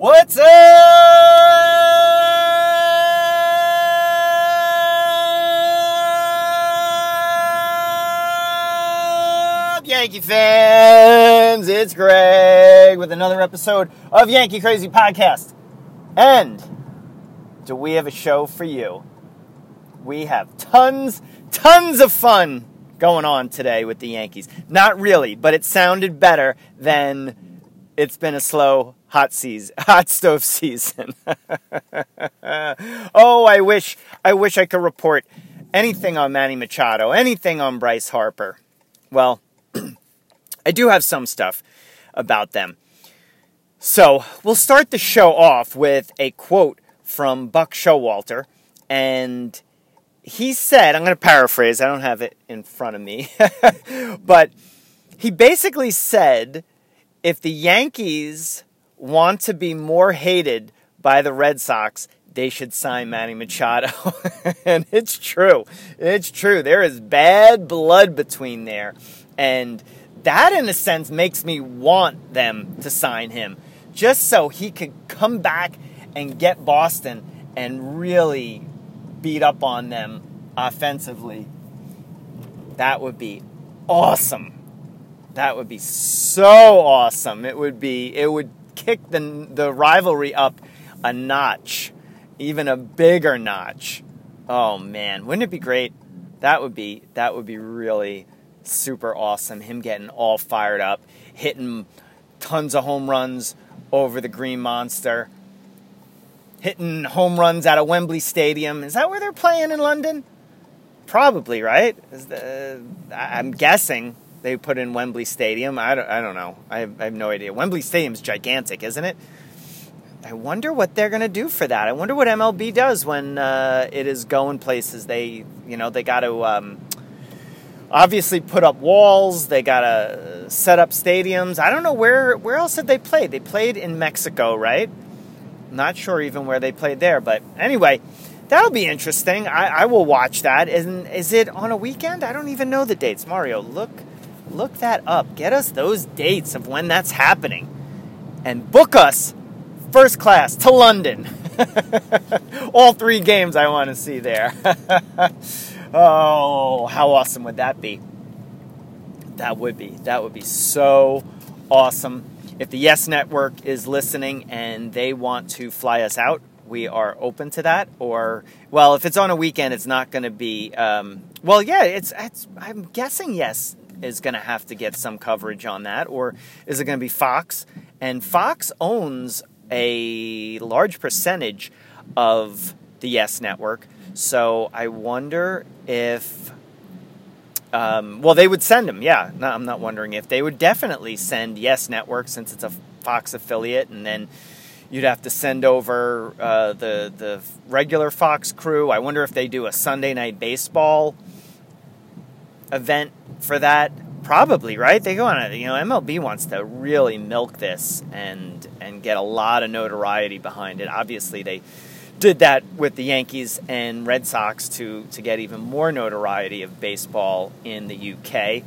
What's up, Yankee fans? It's Greg with another episode of Yankee Crazy Podcast. And do we have a show for you? We have tons, tons of fun going on today with the Yankees. Not really, but it sounded better than it's been a slow hot season, hot stove season. oh, I wish, I wish I could report anything on Manny Machado, anything on Bryce Harper. Well, I do have some stuff about them. So we'll start the show off with a quote from Buck Showalter, and he said, I'm going to paraphrase, I don't have it in front of me, but he basically said if the Yankees want to be more hated by the Red Sox, they should sign Manny Machado. and it's true. It's true. There is bad blood between there. And that, in a sense, makes me want them to sign him just so he could come back and get Boston and really beat up on them offensively. That would be awesome. That would be so awesome. It would be it would kick the the rivalry up a notch, even a bigger notch. Oh man, wouldn't it be great? That would be that would be really super awesome. Him getting all fired up, hitting tons of home runs over the Green Monster, hitting home runs out of Wembley Stadium. Is that where they're playing in London? Probably, right? The, I'm guessing they put in Wembley Stadium. I don't, I don't know. I have, I have no idea. Wembley Stadium's gigantic, isn't it? I wonder what they're going to do for that. I wonder what MLB does when uh, it is going places. They, you know, they got to um, obviously put up walls. They got to set up stadiums. I don't know where where else did they play. They played in Mexico, right? Not sure even where they played there, but anyway, that'll be interesting. I, I will watch that. And is it on a weekend? I don't even know the dates. Mario, look look that up. Get us those dates of when that's happening. And book us first class to London. All three games I want to see there. oh, how awesome would that be? That would be. That would be so awesome. If the Yes Network is listening and they want to fly us out, we are open to that. Or, well, if it's on a weekend, it's not going to be. Um, well, yeah, it's, it's. I'm guessing yes is going to have to get some coverage on that, or is it going to be Fox? And Fox owns a large percentage of the Yes Network, so I wonder if. Um, well, they would send them. Yeah, no, I'm not wondering if they would definitely send Yes Network since it's a Fox affiliate, and then you'd have to send over uh, the the regular Fox crew. I wonder if they do a Sunday night baseball event for that? Probably, right? They go on a, you know, MLB wants to really milk this and and get a lot of notoriety behind it. Obviously, they did that with the Yankees and Red Sox to to get even more notoriety of baseball in the UK.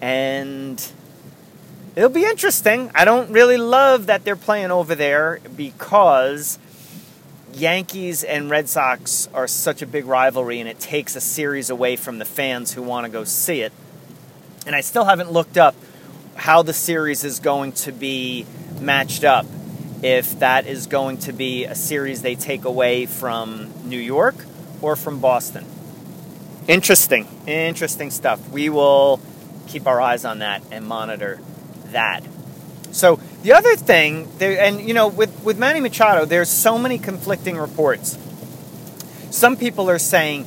And it'll be interesting. I don't really love that they're playing over there because Yankees and Red Sox are such a big rivalry, and it takes a series away from the fans who want to go see it. And I still haven't looked up how the series is going to be matched up. If that is going to be a series they take away from New York or from Boston. Interesting, interesting stuff. We will keep our eyes on that and monitor that. So the other thing, and you know, with with Manny Machado, there's so many conflicting reports. Some people are saying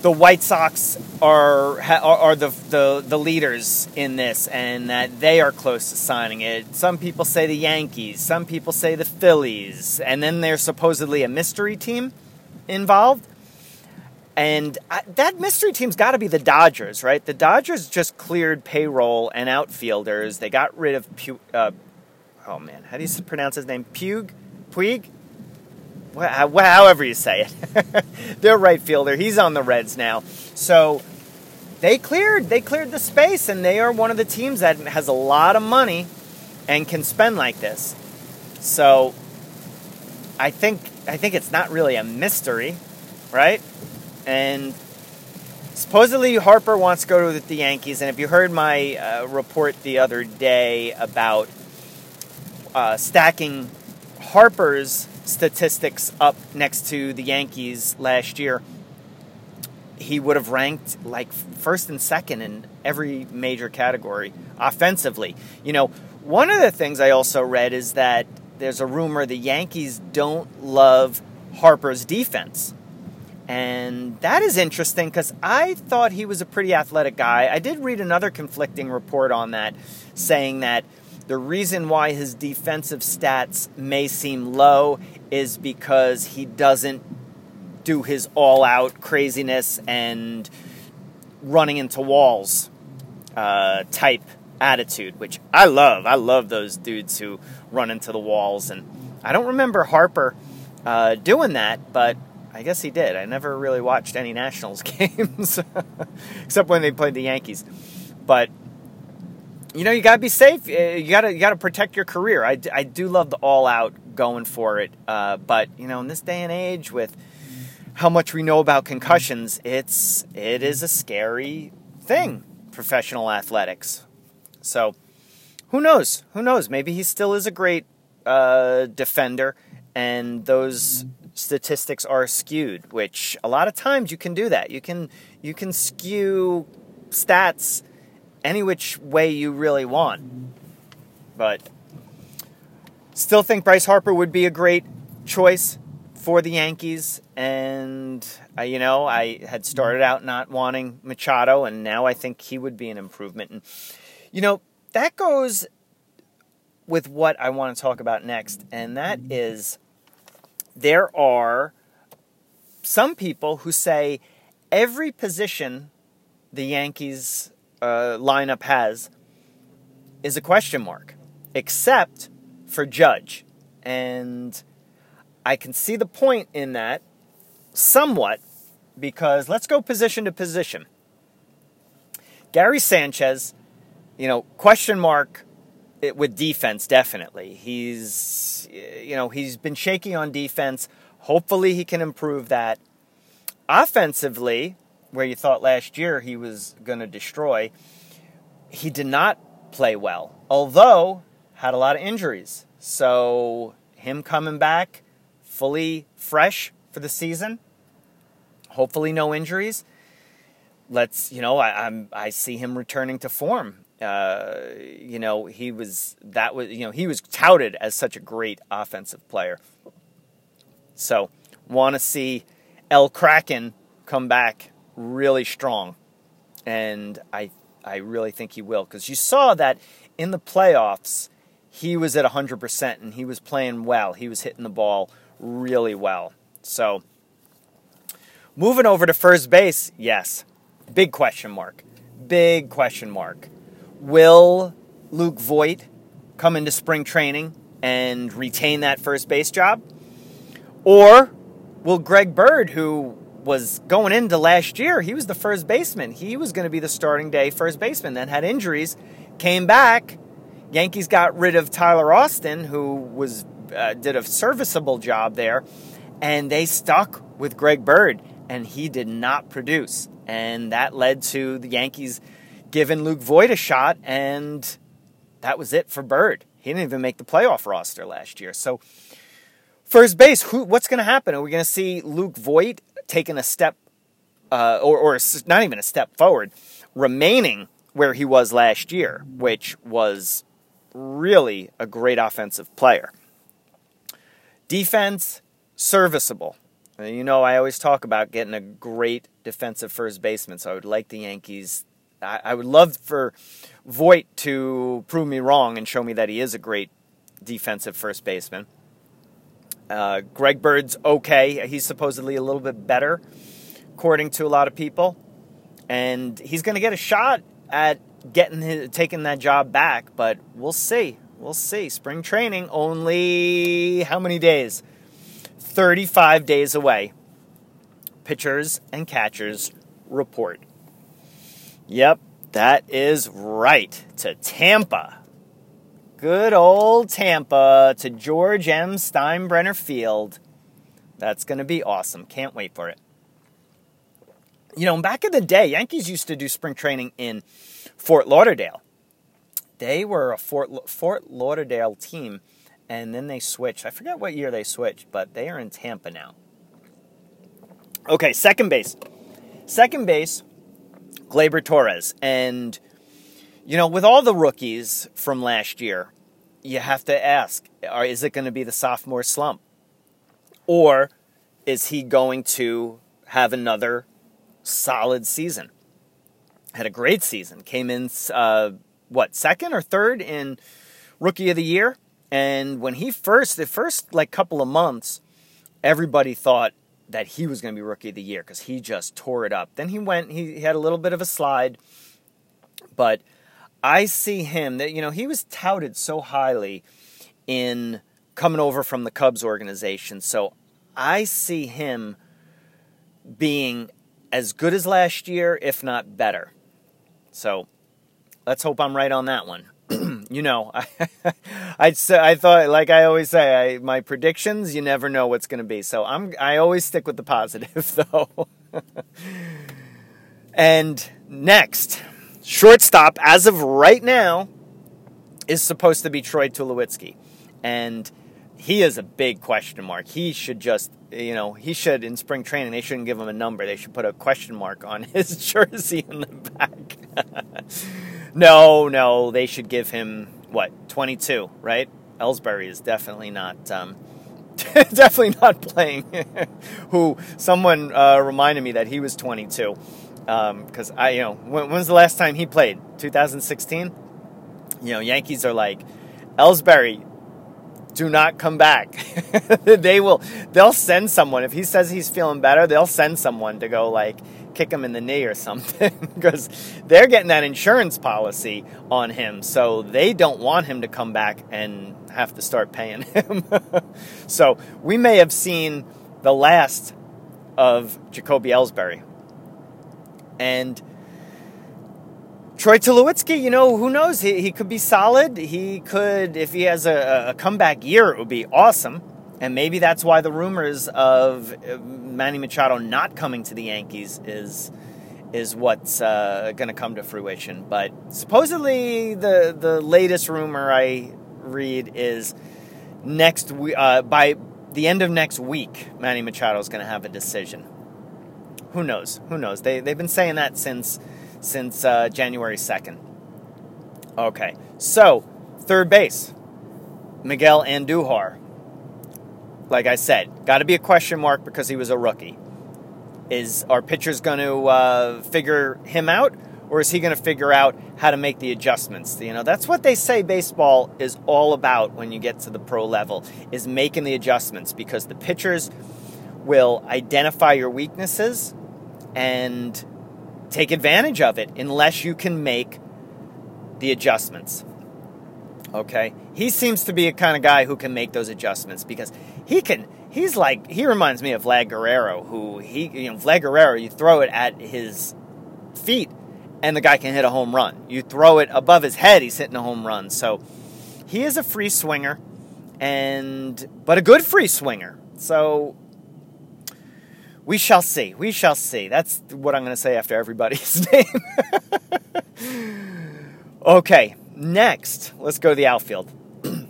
the White Sox are are, are the, the the leaders in this, and that they are close to signing it. Some people say the Yankees. Some people say the Phillies, and then there's supposedly a mystery team involved. And I, that mystery team's got to be the Dodgers, right? The Dodgers just cleared payroll and outfielders. They got rid of Pu- uh, oh man, how do you pronounce his name? Puig, Puig, however you say it. Their right fielder, he's on the Reds now. So they cleared, they cleared the space, and they are one of the teams that has a lot of money and can spend like this. So I think I think it's not really a mystery, right? And supposedly Harper wants to go to the Yankees. And if you heard my uh, report the other day about uh, stacking Harper's statistics up next to the Yankees last year, he would have ranked like first and second in every major category offensively. You know, one of the things I also read is that there's a rumor the Yankees don't love Harper's defense. And that is interesting because I thought he was a pretty athletic guy. I did read another conflicting report on that saying that the reason why his defensive stats may seem low is because he doesn't do his all out craziness and running into walls uh, type attitude, which I love. I love those dudes who run into the walls. And I don't remember Harper uh, doing that, but I guess he did. I never really watched any Nationals games except when they played the Yankees. But you know, you gotta be safe. Uh, you gotta you gotta protect your career. I, I do love the all out going for it, uh, but you know, in this day and age with how much we know about concussions, it's it is a scary thing. Professional athletics. So, who knows? Who knows? Maybe he still is a great uh, defender, and those statistics are skewed. Which a lot of times you can do that. You can you can skew stats any which way you really want. But still think Bryce Harper would be a great choice for the Yankees. And, uh, you know, I had started out not wanting Machado, and now I think he would be an improvement. And, you know, that goes with what I want to talk about next, and that is there are some people who say every position the Yankees uh, lineup has is a question mark, except for Judge. And I can see the point in that somewhat because let's go position to position. Gary Sanchez, you know, question mark with defense definitely. He's you know, he's been shaky on defense. Hopefully he can improve that. Offensively, where you thought last year he was going to destroy, he did not play well. Although had a lot of injuries. So him coming back fully fresh for the season, hopefully no injuries. Let's you know I, I'm I see him returning to form. Uh, you know he was that was you know he was touted as such a great offensive player. So want to see El Kraken come back really strong, and I I really think he will because you saw that in the playoffs he was at 100% and he was playing well. He was hitting the ball really well. So moving over to first base, yes, big question mark. Big question mark. Will Luke Voit come into spring training and retain that first base job? Or will Greg Bird, who was going into last year, he was the first baseman. He was going to be the starting day first baseman, then had injuries, came back. Yankees got rid of Tyler Austin, who was uh, did a serviceable job there, and they stuck with Greg Bird, and he did not produce, and that led to the Yankees giving Luke Voit a shot, and that was it for Bird. He didn't even make the playoff roster last year, so. First base, who, what's going to happen? Are we going to see Luke Voit taking a step, uh, or, or not even a step forward, remaining where he was last year, which was really a great offensive player. Defense, serviceable. You know, I always talk about getting a great defensive first baseman, so I would like the Yankees. I, I would love for Voit to prove me wrong and show me that he is a great defensive first baseman. Uh, Greg Bird's okay. He's supposedly a little bit better, according to a lot of people, and he's going to get a shot at getting his, taking that job back. But we'll see. We'll see. Spring training only how many days? Thirty-five days away. Pitchers and catchers report. Yep, that is right. To Tampa. good old Tampa to George M. Steinbrenner Field. That's going to be awesome. Can't wait for it. You know, back in the day, Yankees used to do spring training in Fort Lauderdale. They were a Fort, Fort Lauderdale team, and then they switched. I forget what year they switched, but they are in Tampa now. Okay, second base. Second base, Gleyber Torres. And, you know, with all the rookies from last year, you have to ask is it going to be the sophomore slump? Or is he going to have another solid season? Had a great season. Came in, uh, what, second or third in Rookie of the Year? And when he first, the first like couple of months, everybody thought that he was going to be Rookie of the Year because he just tore it up. Then he went, he, he had a little bit of a slide, but I see him that, you know, he was touted so highly in coming over from the Cubs organization. So I see him being as good as last year, if not better. So let's hope I'm right on that one. You know, I, I'd say, I thought, like I always say, I, my predictions, you never know what's going to be. So I'm, I always stick with the positive, though. and next, shortstop, as of right now, is supposed to be Troy Tulowitzki. And he is a big question mark. He should just, you know, he should in spring training. They shouldn't give him a number. They should put a question mark on his jersey in the back. No, no, they should give him what twenty two, right? Ellsbury is definitely not. Um, definitely not playing. Who someone uh, reminded me that he was 22 because um, I, you know, when, was the last time he played? 2016. You know, Yankees are like Ellsbury do not come back. they will they'll send someone if he says he's feeling better, they'll send someone to go like kick him in the knee or something because they're getting that insurance policy on him. So they don't want him to come back and have to start paying him. so we may have seen the last of Jacoby Ellsbury. And Troy Tulowitzki, you know, who knows? He, he could be solid. He could, if he has a, a comeback year, it would be awesome. And maybe that's why the rumors of uh, Manny Machado not coming to the Yankees is is what's uh, going to come to fruition. But supposedly, the the latest rumor I read is next uh, by the end of next week, Manny Machado is going to have a decision. Who knows? Who knows? They they've been saying that since since uh, January 2nd. Okay, so third base, Miguel Andujar. Like I said, got to be a question mark because he was a rookie. Is our pitchers going to uh, figure him out, or is he going to figure out how to make the adjustments? You know, that's what they say baseball is all about when you get to the pro level, is making the adjustments because the pitchers will identify your weaknesses and take advantage of it unless you can make the adjustments. Okay? He seems to be a kind of guy who can make those adjustments because he can he's like he reminds me of Vlad Guerrero who he you know Vlad Guerrero you throw it at his feet and the guy can hit a home run. You throw it above his head, he's hitting a home run. So he is a free swinger and but a good free swinger. So we shall see. We shall see. That's what I'm going to say after everybody's name. okay, next, let's go to the outfield.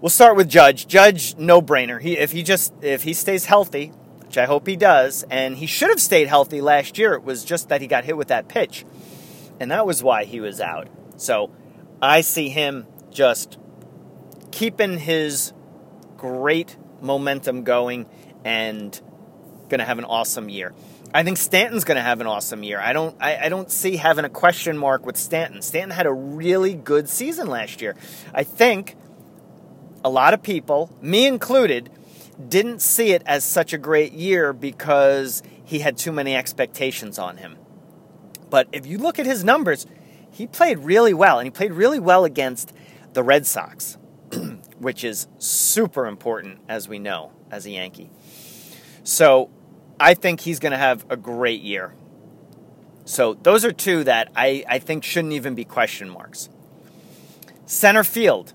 we'll start with Judge. Judge, no brainer. He if he just if he stays healthy, which I hope he does, and he should have stayed healthy last year. It was just that he got hit with that pitch, and that was why he was out. So I see him just keeping his great momentum going and going to have an awesome year. I think Stanton's going to have an awesome year. I don't I, I, don't see having a question mark with Stanton. Stanton had a really good season last year. I think a lot of people, me included, didn't see it as such a great year because he had too many expectations on him. But if you look at his numbers, he played really well and he played really well against the Red Sox, which is super important as we know as a Yankee. So I think he's going to have a great year. So those are two that I, I think shouldn't even be question marks. Center field.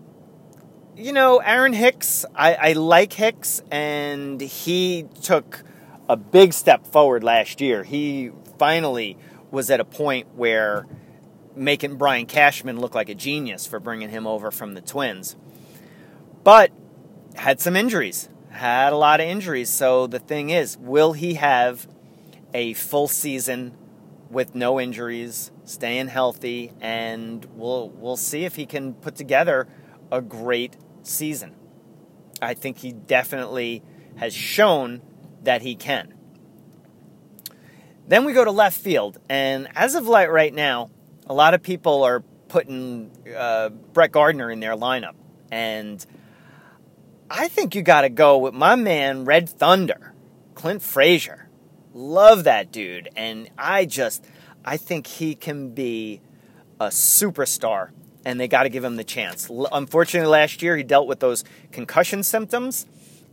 You know, Aaron Hicks, I, I like Hicks, and he took a big step forward last year. He finally was at a point where making Brian Cashman look like a genius for bringing him over from the Twins. But had some injuries, had a lot of injuries. So the thing is, will he have a full season with no injuries, staying healthy, and we'll we'll see if he can put together a great season. I think he definitely has shown that he can. Then we go to left field, and as of late right now, a lot of people are putting uh, Brett Gardner in their lineup, and I think you got to go with my man Red Thunder, Clint Frazier. Love that dude, and I just I think he can be a superstar, and they got to give him the chance. Unfortunately, last year he dealt with those concussion symptoms,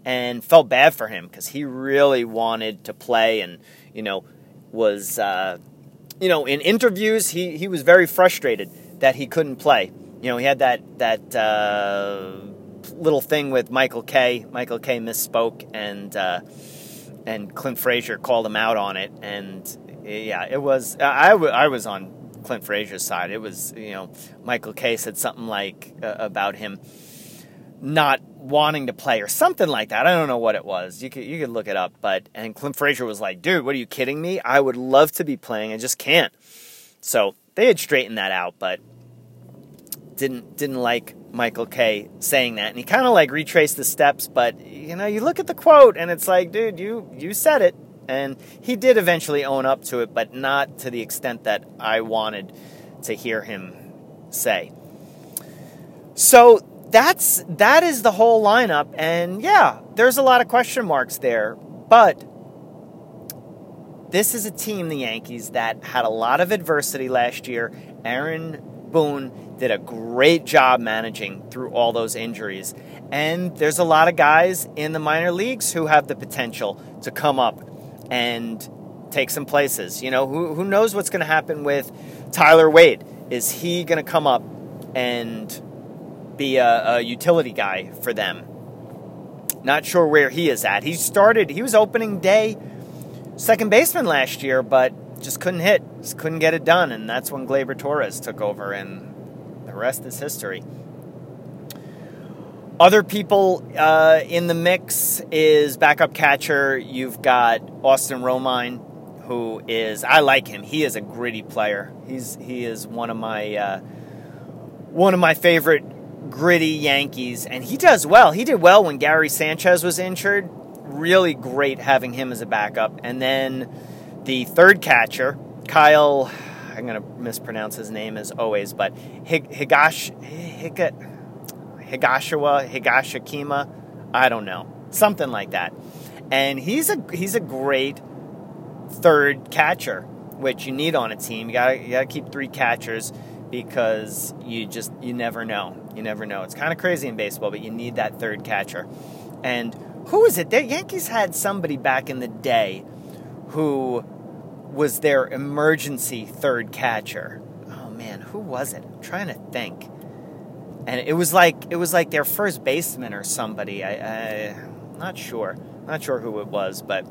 and felt bad for him because he really wanted to play, and you know was, uh, you know, in interviews, he, he was very frustrated that he couldn't play. You know, he had that, that uh, little thing with Michael Kay. Michael Kay misspoke, and, uh, and Clint Frazier called him out on it. And yeah, it was, I, w- I was on Clint Frazier's side. It was, you know, Michael Kay said something like uh, about him not wanting to play or something like that. I don't know what it was. You could you could look it up, but and Clint Frazier was like, "Dude, what are you kidding me? I would love to be playing. I just can't." So they had straightened that out, but didn't didn't like Michael Kay saying that, and he kind of like retraced the steps. But you know, you look at the quote, and it's like, dude, you you said it, and he did eventually own up to it, but not to the extent that I wanted to hear him say. So that's that is the whole lineup, and yeah, there's a lot of question marks there, but this is a team, the Yankees, that had a lot of adversity last year. Aaron Boone did a great job managing through all those injuries. And there's a lot of guys in the minor leagues who have the potential to come up and take some places. You know, who, who knows what's going to happen with Tyler Wade? Is he going to come up and be a, a utility guy for them. Not sure where he is at. He started, he was opening day second baseman last year, but just couldn't hit, just couldn't get it done. And that's when Gleyber Torres took over, and the rest is history. Other people uh, in the mix is backup catcher. You've got Austin Romine, who is I like him. He is a gritty player. He's he is one of my uh, one of my favorite gritty Yankees, and he does well. He did well when Gary Sanchez was injured. Really great having him as a backup. And then the third catcher, Kyle, I'm going to mispronounce his name as always, but Higash, Higa, Higashiwa, Higashikima, I don't know, something like that. And he's a he's a great third catcher, which you need on a team. You got you got to keep three catchers because you just you never know. You never know. It's kind of crazy in baseball, but you need that third catcher. And who is it? The Yankees had somebody back in the day who was their emergency third catcher. Oh man, who was it? I'm trying to think. And it was like it was like their first baseman or somebody. I, I not sure. Not sure who it was, but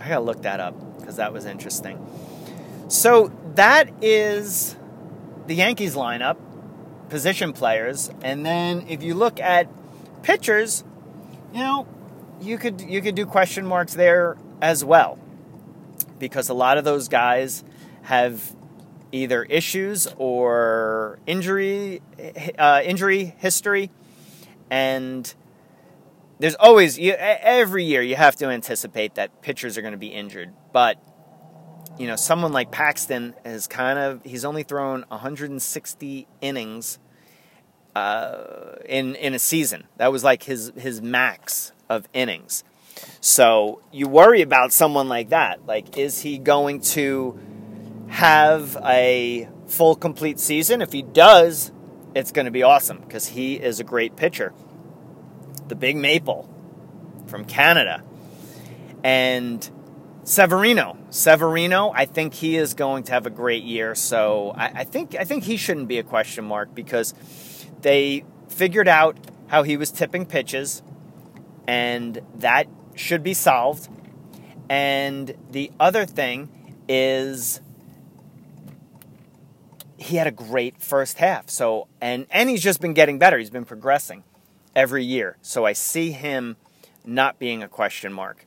I gotta look that up because that was interesting. So that is the Yankees lineup, position players, and then if you look at pitchers, you know, you could you could do question marks there as well. Because a lot of those guys have either issues or injury uh, injury history and there's always you, every year you have to anticipate that pitchers are going to be injured but you know, someone like Paxton is kind of he's only thrown 160 innings uh, in in a season. That was like his his max of innings. So you worry about someone like that. Like, is he going to have a full complete season? If he does, it's going to be awesome because he is a great pitcher. The Big Maple from Canada. And Severino. Severino, I think he is going to have a great year. So I, I, think I think he shouldn't be a question mark because they figured out how he was tipping pitches, and that should be solved. And the other thing is he had a great first half. So and and he's just been getting better. He's been progressing every year. So I see him not being a question mark.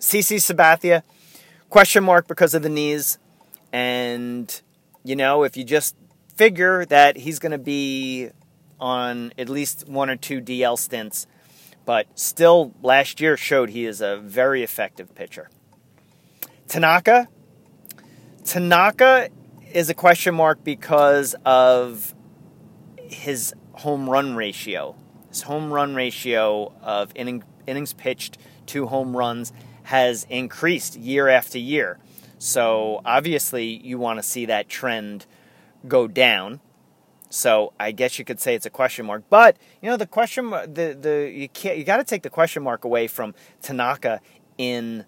CC Sabathia, question mark because of the knees. And, you know, if you just figure that he's going to be on at least one or two DL stints, but still last year showed he is a very effective pitcher. Tanaka. Tanaka is a question mark because of his home run ratio. His home run ratio of inning, innings pitched to home runs has increased year after year. So obviously, you want to see that trend go down. So I guess you could say it's a question mark. But you know, the question, the the you can't you got to take the question mark away from Tanaka in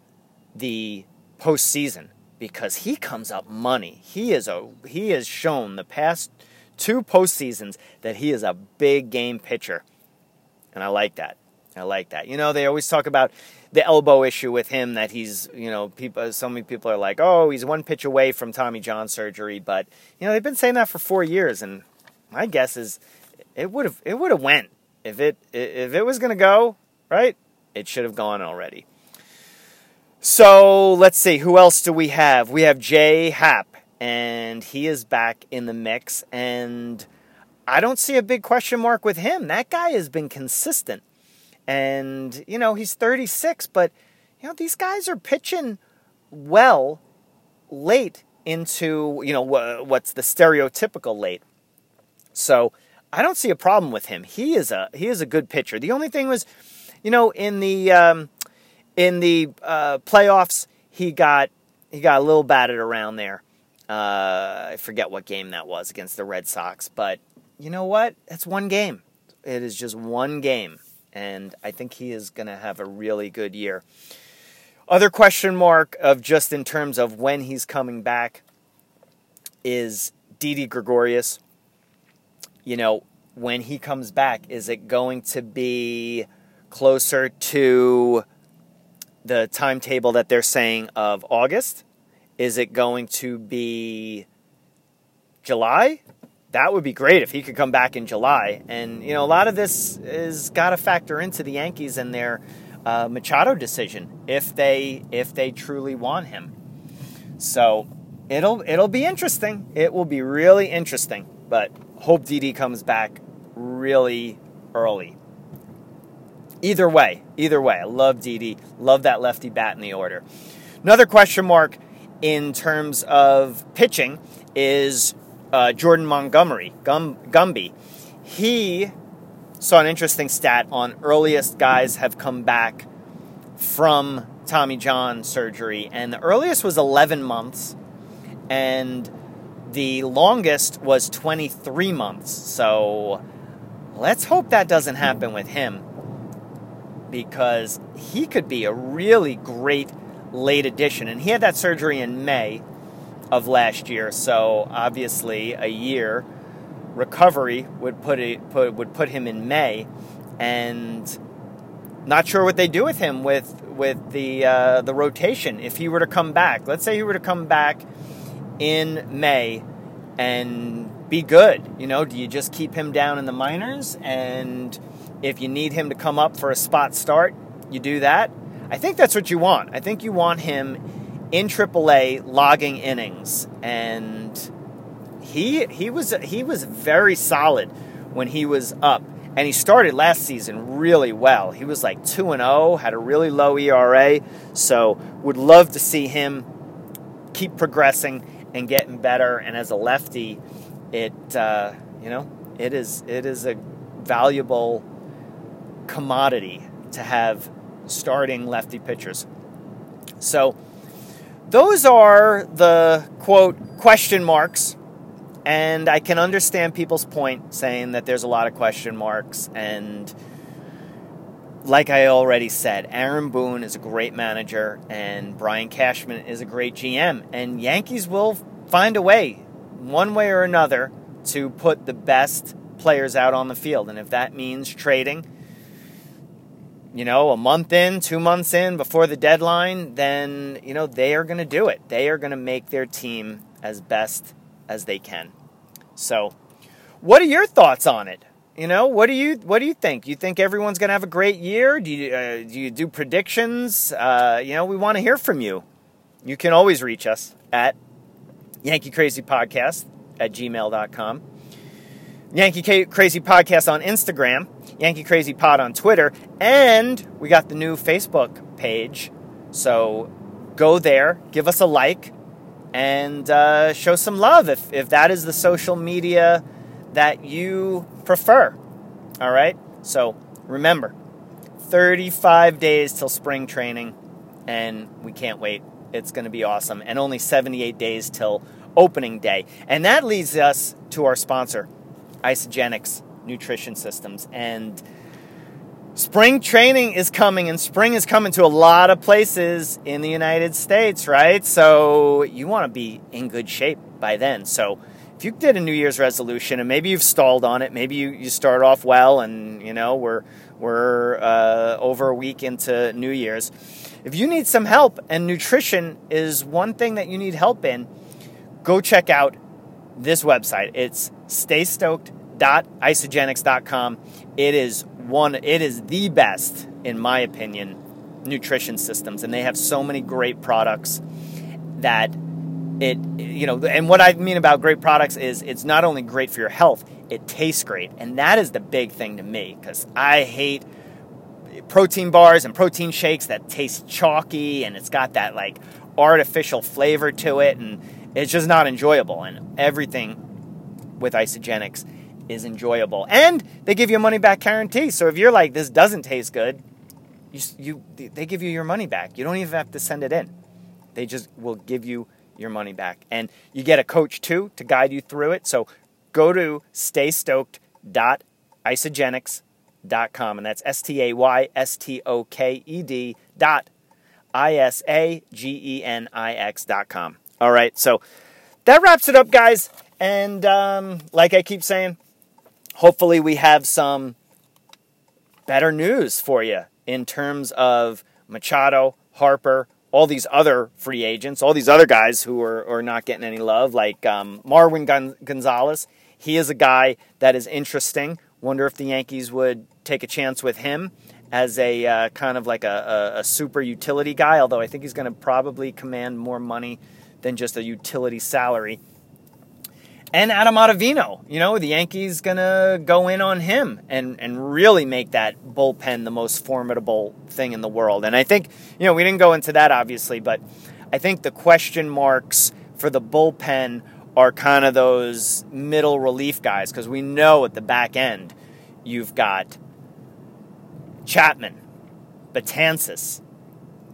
the postseason because he comes up money. He is a he has shown the past two postseasons that he is a big game pitcher, and I like that. I like that. You know, they always talk about the elbow issue with him that he's, you know, people. Uh, so many people are like, "Oh, he's one pitch away from Tommy John surgery," but you know, they've been saying that for four years, and my guess is it would have it would have went if it if it was going to go right. It should have gone already. So let's see, who else do we have? We have J.A. Happ, and he is back in the mix. And I don't see a big question mark with him. That guy has been consistent. And, you know, he's 36, but, you know, these guys are pitching well late into, you know, what's the stereotypical late. So I don't see a problem with him. He is a he is a good pitcher. The only thing was, you know, in the um, in the uh, playoffs, he got he got a little batted around there. Uh, I forget what game that was against the Red Sox, but you know what? That's one game. It is just one game, and I think he is going to have a really good year. Other question mark of just in terms of when he's coming back is Didi Gregorius. You know, when he comes back, is it going to be closer to the timetable that they're saying of August? Is it going to be July? That would be great if he could come back in July. And, you know, a lot of this is got to factor into the Yankees and their uh, Machado decision if they if they truly want him. So it'll it'll be interesting. It will be really interesting. But hope DD comes back really early either way, either way, I love DD. Love that lefty bat in the order. Another question mark in terms of pitching is uh, Jordan Montgomery, Gum- Gumby. He saw an interesting stat on earliest guys have come back from Tommy John surgery, and the earliest was 11 months, and the longest was 23 months. So let's hope that doesn't happen with him because he could be a really great late addition. And he had that surgery in May of last year, so obviously a year recovery would put it put, would put him in May, and not sure what they do with him with with the uh, the rotation if he were to come back. Let's say he were to come back in May and be good. You know, do you just keep him down in the minors and if you need him to come up for a spot start, you do that. I think that's what you want. I think you want him in AAA logging innings, and he he was he was very solid when he was up, and he started last season really well. He was like two and zero, oh, had a really low ERA, so would love to see him keep progressing and getting better. And as a lefty, it uh, you know it is it is a valuable commodity to have starting lefty pitchers. So, those are the quote question marks. And I can understand people's point saying that there's a lot of question marks. And like I already said, Aaron Boone is a great manager and Brian Cashman is a great GM. And Yankees will find a way, one way or another, to put the best players out on the field. And if that means trading, you know, a month in, two months in before the deadline, then, you know, they are going to do it. They are going to make their team as best as they can. So, what are your thoughts on it? You know, what do you what do you think? You think everyone's going to have a great year? Do you uh, do you do predictions? Uh, you know, we want to hear from you. You can always reach us at Yankee Crazy Podcast at gmail.com. Yankee Crazy Podcast on Instagram, Yankee Crazy Pod on Twitter, and we got the new Facebook page. So go there, give us a like, and uh, show some love if, if that is the social media that you prefer. All right? So remember, 35 days till spring training, and we can't wait. It's going to be awesome. And only 78 days till opening day. And that leads us to our sponsor, Isagenix Nutrition Systems. And spring training is coming, and spring is coming to a lot of places in the United States, right? So you want to be in good shape by then. So if you did a New Year's resolution and maybe you've stalled on it, maybe you, you start off well and you know we're we're uh, over a week into New Year's. If you need some help and nutrition is one thing that you need help in, go check out this website. It's staystoked.isagenix.com. It is one it is the best in my opinion nutrition systems and they have so many great products that it you know and what I mean about great products is it's not only great for your health, it tastes great. And that is the big thing to me cuz I hate protein bars and protein shakes that taste chalky and it's got that like artificial flavor to it and it's just not enjoyable. And everything with Isagenix is enjoyable. And they give you a money back guarantee. So if you're like, this doesn't taste good, you, you, they give you your money back. You don't even have to send it in. They just will give you your money back. And you get a coach too to guide you through it. So go to staystoked.isagenix.com. And that's S T A Y S T O K E D dot I S A G E N I X dot com. All right, so that wraps it up, guys. And um, like I keep saying, hopefully we have some better news for you in terms of Machado, Harper, all these other free agents, all these other guys who are, are not getting any love, like um, Marwin Gon- Gonzalez. He is a guy that is interesting. Wonder if the Yankees would take a chance with him as a uh, kind of like a, a, a super utility guy, although I think he's going to probably command more money than just a utility salary. And Adam Ottavino, you know, the Yankees gonna go in on him and, and really make that bullpen the most formidable thing in the world. And I think, you know, we didn't go into that obviously, but I think the question marks for the bullpen are kind of those middle relief guys because we know at the back end you've got Chapman, Betances,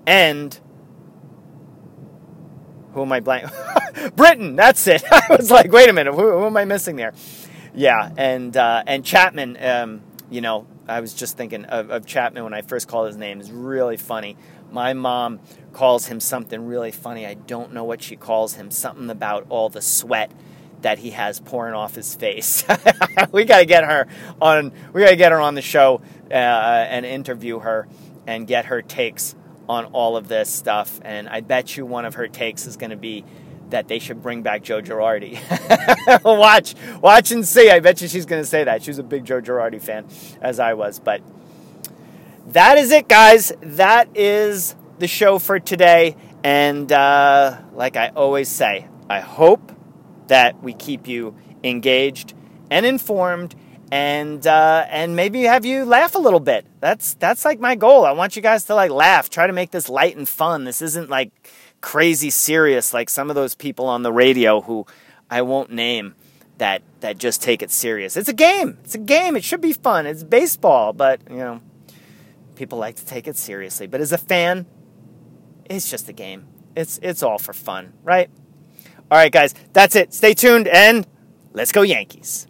and who am I blank? Britton, that's it. I was like, wait a minute, who, who am I missing there? Yeah, and uh, and Chapman, um, you know, I was just thinking of, of Chapman when I first called his name. is really funny. My mom calls him something really funny. I don't know what she calls him. Something about all the sweat that he has pouring off his face. we got to get her on. We got to get her on the show uh, and interview her and get her takes on all of this stuff. And I bet you one of her takes is going to be that they should bring back Joe Girardi. watch, watch and see. I bet you she's going to say that. She's a big Joe Girardi fan, as I was. But that is it, guys. That is the show for today. And uh, like I always say, I hope that we keep you engaged and informed and uh, and maybe have you laugh a little bit. That's that's like my goal. I want you guys to like laugh. Try to make this light and fun. This isn't like crazy serious like some of those people on the radio who I won't name that that just take it serious. It's a game. It's a game. It should be fun. It's baseball, but you know, people like to take it seriously. But as a fan, it's just a game. It's it's all for fun, right? All right, guys. That's it. Stay tuned and let's go Yankees.